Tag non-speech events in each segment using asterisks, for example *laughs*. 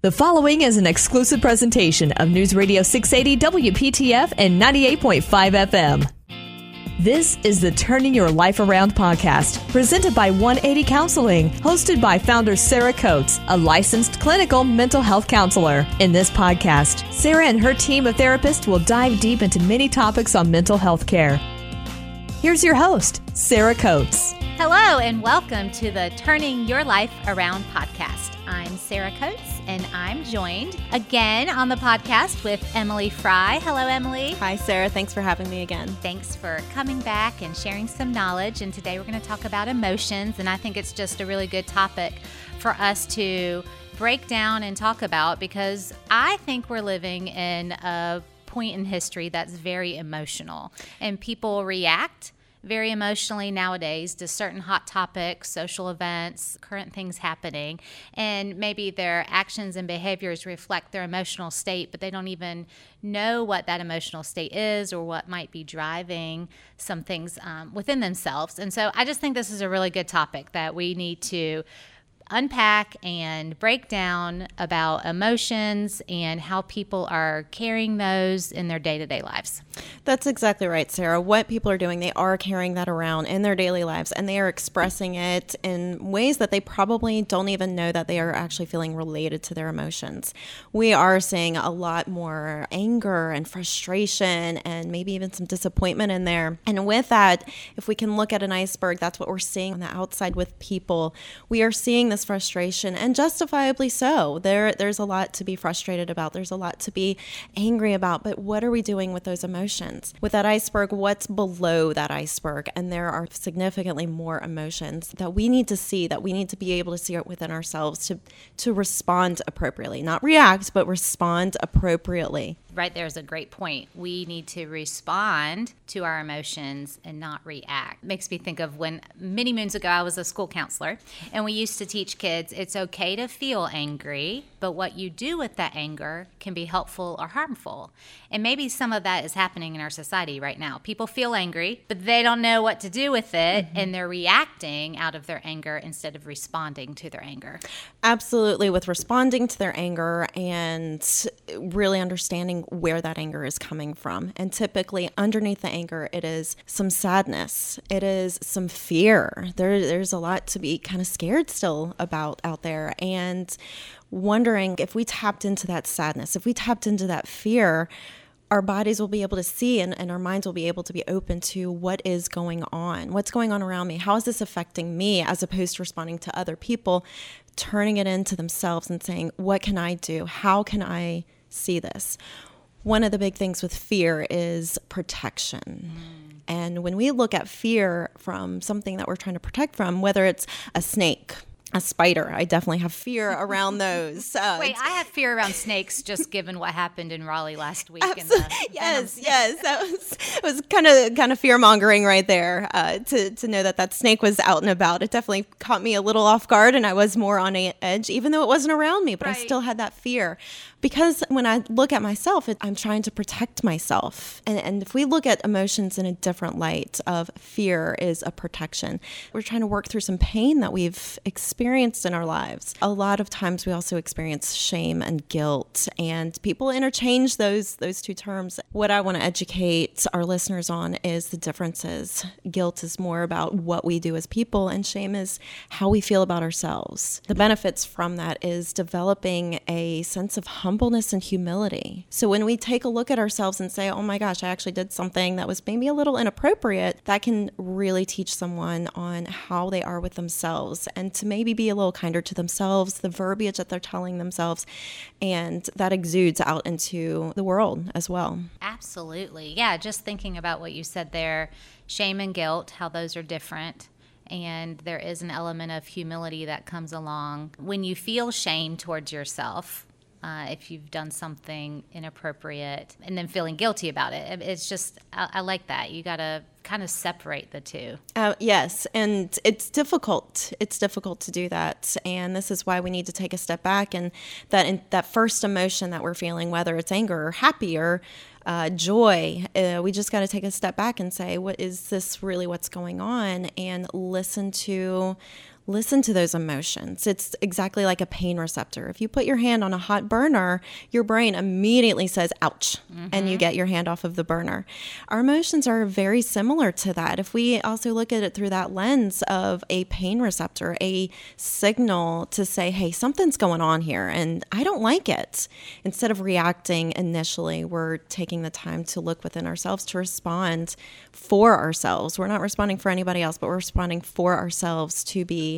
The following is an exclusive presentation of News Radio 680 WPTF and 98.5 FM. This is the Turning Your Life Around podcast, presented by 180 Counseling, hosted by founder Sarah Coates, a licensed clinical mental health counselor. In this podcast, Sarah and her team of therapists will dive deep into many topics on mental health care. Here's your host, Sarah Coates. Hello, and welcome to the Turning Your Life Around podcast. I'm Sarah Coates, and I'm joined again on the podcast with Emily Fry. Hello, Emily. Hi, Sarah. Thanks for having me again. Thanks for coming back and sharing some knowledge. And today we're going to talk about emotions, and I think it's just a really good topic for us to break down and talk about because I think we're living in a point in history that's very emotional, and people react very emotionally nowadays to certain hot topics, social events, current things happening, and maybe their actions and behaviors reflect their emotional state, but they don't even know what that emotional state is or what might be driving some things um, within themselves. And so I just think this is a really good topic that we need to unpack and break down about emotions and how people are carrying those in their day to day lives. That's exactly right, Sarah. What people are doing, they are carrying that around in their daily lives and they are expressing it in ways that they probably don't even know that they are actually feeling related to their emotions. We are seeing a lot more anger and frustration and maybe even some disappointment in there. And with that, if we can look at an iceberg, that's what we're seeing on the outside with people. We are seeing this this frustration, and justifiably so. There, there's a lot to be frustrated about. There's a lot to be angry about. But what are we doing with those emotions? With that iceberg, what's below that iceberg? And there are significantly more emotions that we need to see, that we need to be able to see it within ourselves to to respond appropriately, not react, but respond appropriately right there is a great point. We need to respond to our emotions and not react. It makes me think of when many moons ago I was a school counselor and we used to teach kids it's okay to feel angry, but what you do with that anger can be helpful or harmful. And maybe some of that is happening in our society right now. People feel angry, but they don't know what to do with it mm-hmm. and they're reacting out of their anger instead of responding to their anger. Absolutely, with responding to their anger and really understanding where that anger is coming from. And typically, underneath the anger, it is some sadness, it is some fear. There, there's a lot to be kind of scared still about out there. And wondering if we tapped into that sadness, if we tapped into that fear, our bodies will be able to see and, and our minds will be able to be open to what is going on, what's going on around me, how is this affecting me, as opposed to responding to other people, turning it into themselves and saying, What can I do? How can I see this? one of the big things with fear is protection. Mm. And when we look at fear from something that we're trying to protect from, whether it's a snake, a spider. I definitely have fear around those. *laughs* Uh, Wait, I have fear around snakes just given what happened in Raleigh last week. yes, yes, *laughs* that was it was kind of kind of fear mongering right there. Uh, to to know that that snake was out and about, it definitely caught me a little off guard, and I was more on a- edge, even though it wasn't around me. But right. I still had that fear because when I look at myself, it, I'm trying to protect myself. And, and if we look at emotions in a different light, of fear is a protection. We're trying to work through some pain that we've experienced experienced in our lives. A lot of times we also experience shame and guilt and people interchange those those two terms. What I want to educate our listeners on is the differences. Guilt is more about what we do as people and shame is how we feel about ourselves. The benefits from that is developing a sense of humbleness and humility. So when we take a look at ourselves and say, "Oh my gosh, I actually did something that was maybe a little inappropriate," that can really teach someone on how they are with themselves and to maybe maybe be a little kinder to themselves, the verbiage that they're telling themselves, and that exudes out into the world as well. Absolutely. Yeah, just thinking about what you said there shame and guilt, how those are different and there is an element of humility that comes along when you feel shame towards yourself uh, if you've done something inappropriate and then feeling guilty about it. It's just, I, I like that. You got to kind of separate the two. Uh, yes, and it's difficult. It's difficult to do that, and this is why we need to take a step back and that in, that first emotion that we're feeling, whether it's anger or happy or uh, joy, uh, we just got to take a step back and say, what is this really? What's going on? And listen to listen to those emotions. It's exactly like a pain receptor. If you put your hand on a hot burner, your brain immediately says, ouch, mm-hmm. and you get your hand off of the burner. Our emotions are very similar to that. If we also look at it through that lens of a pain receptor, a signal to say, hey, something's going on here and I don't like it. Instead of reacting initially, we're taking the time to look within ourselves to respond for ourselves. We're not responding for anybody else, but we're responding for ourselves to be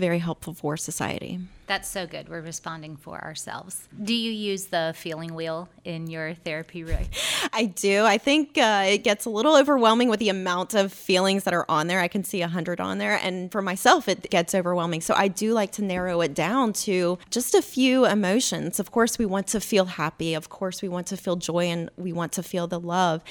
very helpful for society. That's so good. We're responding for ourselves. Do you use the feeling wheel in your therapy room? *laughs* I do. I think uh, it gets a little overwhelming with the amount of feelings that are on there. I can see a hundred on there, and for myself, it gets overwhelming. So I do like to narrow it down to just a few emotions. Of course, we want to feel happy. Of course, we want to feel joy, and we want to feel the love.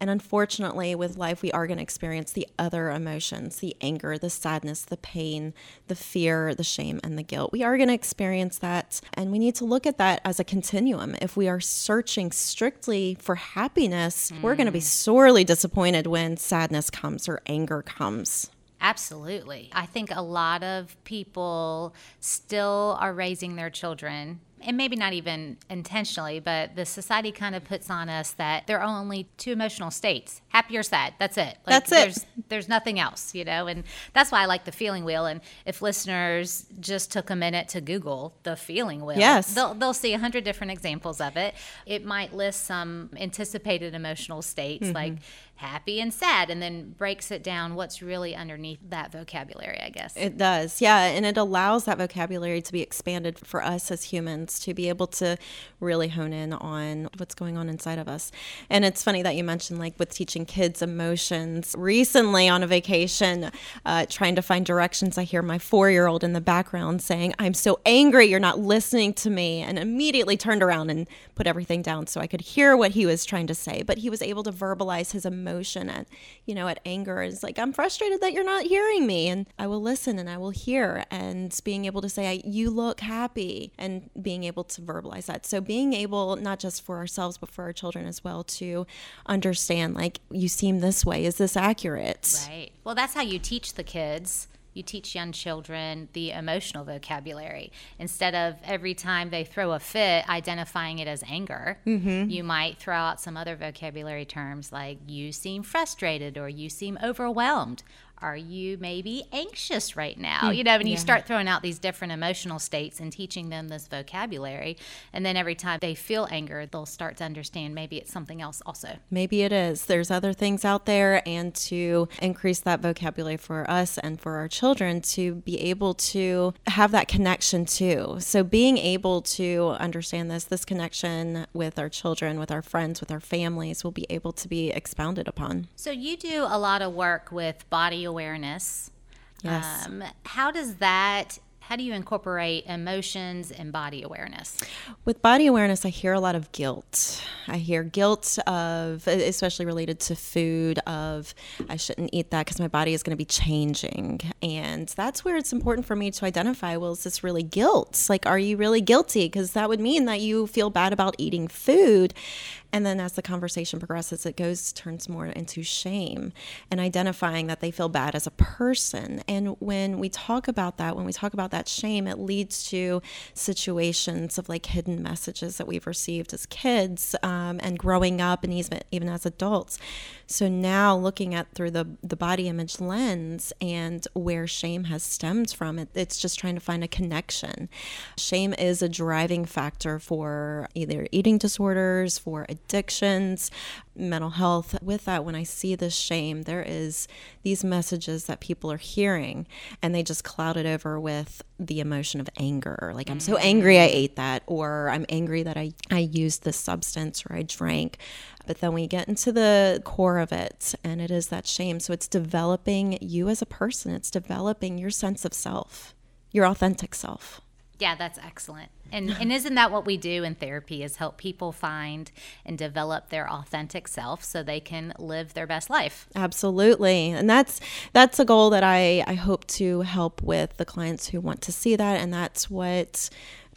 And unfortunately, with life, we are going to experience the other emotions: the anger, the sadness, the pain, the fear, the shame, and the guilt. We are going going to experience that. And we need to look at that as a continuum. If we are searching strictly for happiness, mm. we're going to be sorely disappointed when sadness comes or anger comes. Absolutely. I think a lot of people still are raising their children and maybe not even intentionally, but the society kind of puts on us that there are only two emotional states happy or sad. That's it. Like, that's it. There's, there's nothing else, you know? And that's why I like the feeling wheel. And if listeners just took a minute to Google the feeling wheel, yes. they'll, they'll see a hundred different examples of it. It might list some anticipated emotional states mm-hmm. like happy and sad and then breaks it down what's really underneath that vocabulary, I guess. It does. Yeah. And it allows that vocabulary to be expanded for us as humans to be able to really hone in on what's going on inside of us. And it's funny that you mentioned, like, with teaching kids emotions. Recently on a vacation, uh, trying to find directions, I hear my four year old in the background saying, I'm so angry, you're not listening to me. And immediately turned around and put everything down so I could hear what he was trying to say. But he was able to verbalize his emotions emotion at you know at anger. It's like i'm frustrated that you're not hearing me. And i will listen and i will hear. And being able to say you look happy and being able to verbalize that. So being able not just for ourselves but for our children as well to understand like you seem this way. Is this accurate? Right. Well that's how you teach the kids you teach young children the emotional vocabulary instead of every time they throw a fit identifying it as anger mm-hmm. you might throw out some other vocabulary terms like you seem frustrated or you seem overwhelmed are you maybe anxious right now? Hmm, you know, and yeah. you start throwing out these different emotional states and teaching them this vocabulary. And then every time they feel anger, they'll start to understand maybe it's something else also. Maybe it is. There's other things out there. And to increase that vocabulary for us and for our children to be able to have that connection too. So being able to understand this, this connection with our children, with our friends, with our families will be able to be expounded upon. So you do a lot of work with body awareness. Yes. Um, how does that how do you incorporate emotions and body awareness? With body awareness, I hear a lot of guilt. I hear guilt of, especially related to food, of I shouldn't eat that because my body is going to be changing. And that's where it's important for me to identify well, is this really guilt? Like, are you really guilty? Because that would mean that you feel bad about eating food. And then as the conversation progresses, it goes, turns more into shame and identifying that they feel bad as a person. And when we talk about that, when we talk about that shame, it leads to situations of like hidden messages that we've received as kids um, and growing up and even, even as adults. So now looking at through the, the body image lens and where shame has stemmed from, it, it's just trying to find a connection. Shame is a driving factor for either eating disorders, for addictions, mental health. With that, when I see this shame, there is these messages that people are hearing and they just cloud it over with the emotion of anger. Like, I'm so mm. angry I ate that, or I'm angry that I, I used this substance or I drank. But then we get into the core of it, and it is that shame. So it's developing you as a person, it's developing your sense of self, your authentic self. Yeah, that's excellent. And and isn't that what we do in therapy is help people find and develop their authentic self so they can live their best life. Absolutely. And that's that's a goal that I I hope to help with the clients who want to see that and that's what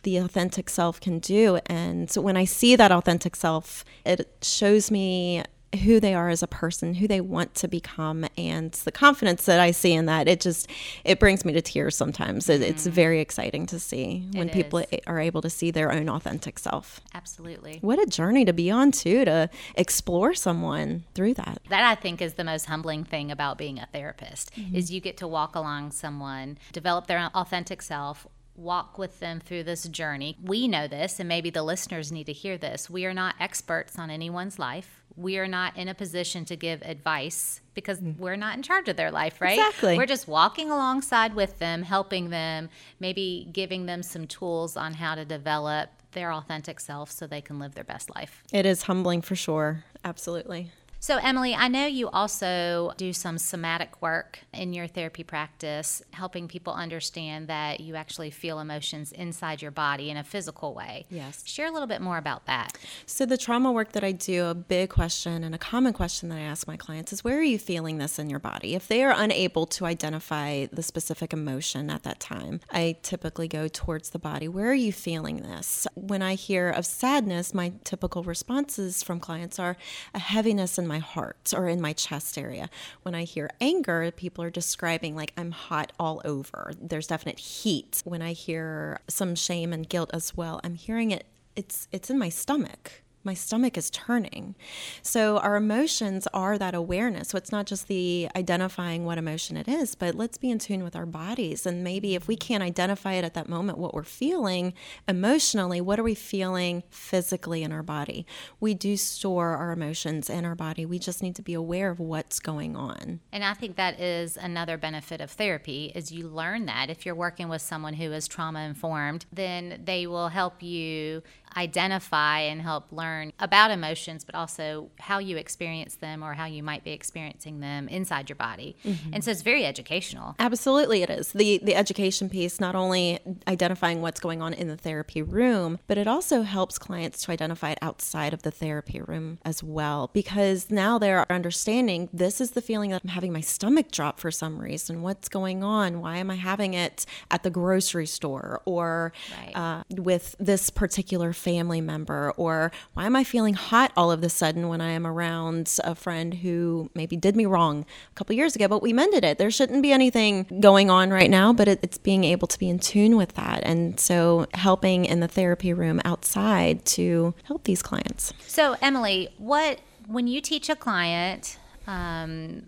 the authentic self can do and so when I see that authentic self it shows me who they are as a person, who they want to become, and the confidence that I see in that. It just it brings me to tears sometimes. It, It's very exciting to see when It people is. are able to see their own authentic self. Absolutely. What a journey to be on too to explore someone through that. That I think is the most humbling thing about being a therapist Mm-hmm. is you get to walk along someone, develop their authentic self, walk with them through this journey. We know this and maybe the listeners need to hear this. We are not experts on anyone's life. We are not in a position to give advice because we're not in charge of their life, right? Mm. Exactly. We're just walking alongside with them, helping them, maybe giving them some tools on how to develop their authentic self so they can live their best life. It is humbling for sure. Absolutely. So, Emily, I know you also do some somatic work in your therapy practice, helping people understand that you actually feel emotions inside your body in a physical way. Yes. Share a little bit more about that. So, the trauma work that I do, a big question and a common question that I ask my clients is where are you feeling this in your body? If they are unable to identify the specific emotion at that time, I typically go towards the body. Where are you feeling this? When I hear of sadness, my typical responses from clients are a heaviness in my heart or in my chest area. When I hear anger, people are describing like I'm hot all over. There's definite heat. When I hear some shame and guilt as well, I'm hearing it it's it's in my stomach my stomach is turning. So our emotions are that awareness. So it's not just the identifying what emotion it is but let's be in tune with our bodies. And maybe if we can't identify it at that moment what we're feeling emotionally what are we feeling physically in our body? We do store our emotions in our body. We just need to be aware of what's going on. And I think that is another benefit of therapy is you learn that. If you're working with someone who is trauma informed, then they will help you identify and help learn about emotions, but also how you experience them or how you might be experiencing them inside your body. And so it's very educational. Absolutely, it is. The the education piece not only identifying what's going on in the therapy room, but it also helps clients to identify it outside of the therapy room as well. Because now they're understanding this is the feeling that I'm having my stomach drop for some reason. What's going on? Why am I having it at the grocery store or Right. uh, with this particular family member? Or why am I feeling hot all of a sudden when I am around a friend who maybe did me wrong a couple years ago, but we mended it? There shouldn't be anything going on right now, but it, it's being able to be in tune with that. And so helping in the therapy room outside to help these clients. So, Emily, what when you teach a client um,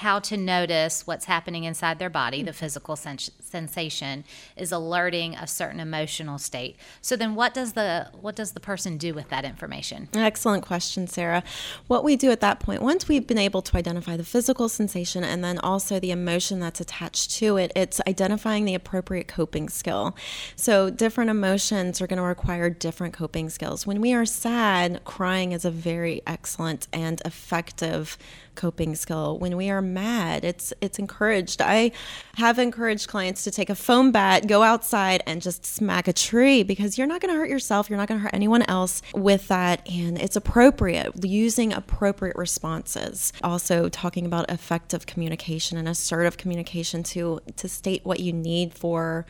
how to notice what's happening inside their body, the physical sens- sensation is alerting a certain emotional state. So then, what does the what does the person do with that information? Excellent question, Sarah. What we do at that point, once we've been able to identify the physical sensation and then also the emotion that's attached to it, it's identifying the appropriate coping skill. So, different emotions are going to require different coping skills. When we are sad, crying is a very excellent and effective coping skill. When we are mad, it's it's encouraged. I have encouraged clients to take a foam bat, go outside and just smack a tree because you're not going to hurt yourself, you're not going to hurt anyone else with that and it's appropriate using appropriate responses. Also talking about effective communication and assertive communication to to state what you need for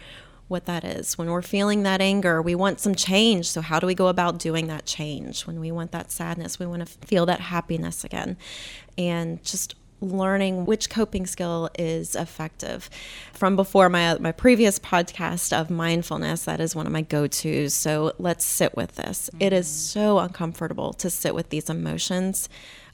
what that is. When we're feeling that anger, we want some change. So, how do we go about doing that change? When we want that sadness, we want to feel that happiness again. And just learning which coping skill is effective. From before my my previous podcast of mindfulness, that is one of my go-tos. So, let's sit with this. It is mm. so uncomfortable to sit with these emotions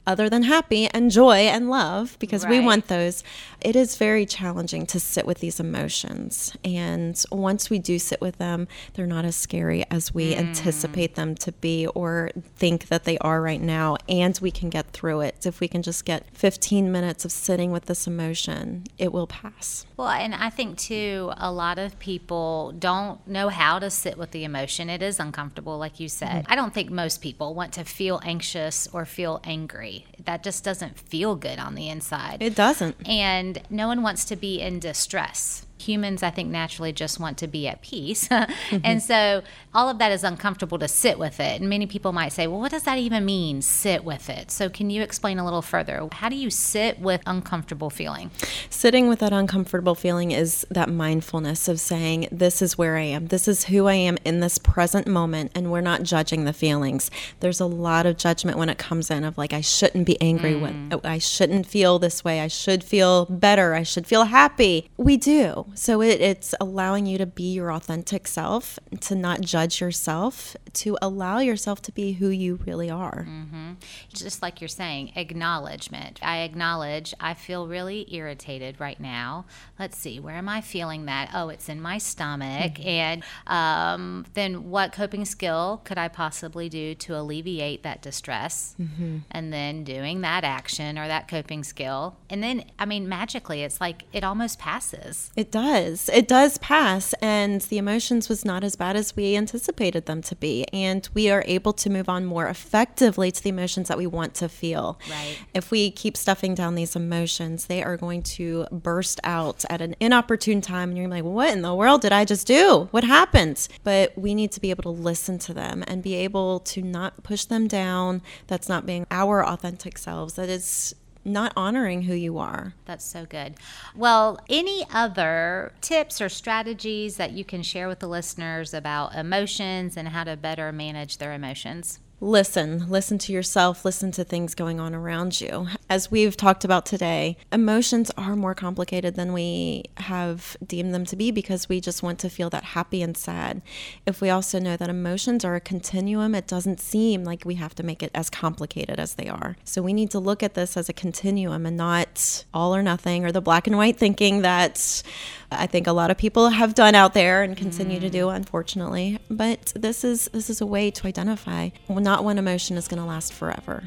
other than happy and joy and love because we want those. It is very challenging to sit with these emotions. And once we do sit with them, they're not as scary as we mm. anticipate them to be or think that they are right now. And we can get through it. If we can just get 15 minutes of sitting with this emotion, it will pass. Well, and I think too, a lot of people don't know how to sit with the emotion. It is uncomfortable, like you said. Mm-hmm. I don't think most people want to feel anxious or feel angry. That just doesn't feel good on the inside. It doesn't. and no one wants to be in distress. Humans, I think, naturally just want to be at peace. *laughs* and so all of that is uncomfortable to sit with it. And many people might say, well, what does that even mean, sit with it? So can you explain a little further? How do you sit with uncomfortable feeling? Sitting with that uncomfortable feeling is that mindfulness of saying, this is where I am, this is who I am in this present moment, and we're not judging the feelings. There's a lot of judgment when it comes in of like, I shouldn't be angry, mm. with, I shouldn't feel this way, I should feel better, I should feel happy. We do. So it, it's allowing you to be your authentic self, to not judge yourself, to allow yourself to be who you really are. Mm-hmm. Just like you're saying, acknowledgement. I acknowledge I feel really irritated right now. Let's see, where am I feeling that? Oh, it's in my stomach. Mm-hmm. And um, then what coping skill could I possibly do to alleviate that distress? Mm-hmm. And then doing that action or that coping skill. And then, I mean, magically, it's like it almost passes. It does. It does pass. And the emotions was not as bad as we anticipated them to be. And we are able to move on more effectively to the emotions that we want to feel. Right. If we keep stuffing down these emotions, they are going to burst out at an inopportune time. And you're like, what in the world did I just do? What happened? But we need to be able to listen to them and be able to not push them down. That's not being our authentic selves. That is not honoring who you are. That's so good. Well, any other tips or strategies that you can share with the listeners about emotions and how to better manage their emotions? Listen, listen to yourself, listen to things going on around you. As we've talked about today, emotions are more complicated than we have deemed them to be because we just want to feel that happy and sad. If we also know that emotions are a continuum, it doesn't seem like we have to make it as complicated as they are. So we need to look at this as a continuum and not all or nothing or the black and white thinking that I think a lot of people have done out there and continue mm. to do, unfortunately. But this is this is a way to identify not one emotion is going to last forever.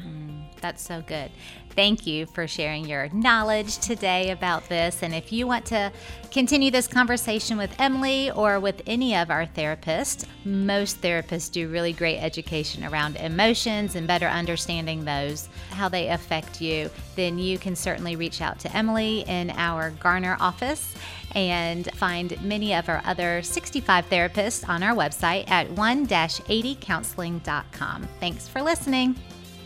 That's so good. Thank you for sharing your knowledge today about this. And if you want to continue this conversation with Emily or with any of our therapists, most therapists do really great education around emotions and better understanding those, how they affect you, then you can certainly reach out to Emily in our Garner office and find many of our other 65 therapists on our website at 1-80counseling.com. Thanks for listening.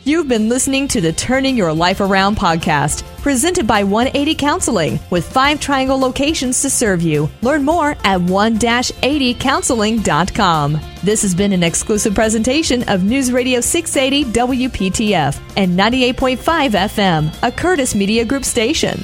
You've been listening to the Turning Your Life Around podcast, presented by 180 Counseling, with five triangle locations to serve you. Learn more at 1-80counseling.com. This has been an exclusive presentation of News Radio 680 WPTF and 98.5 FM, a Curtis Media Group station.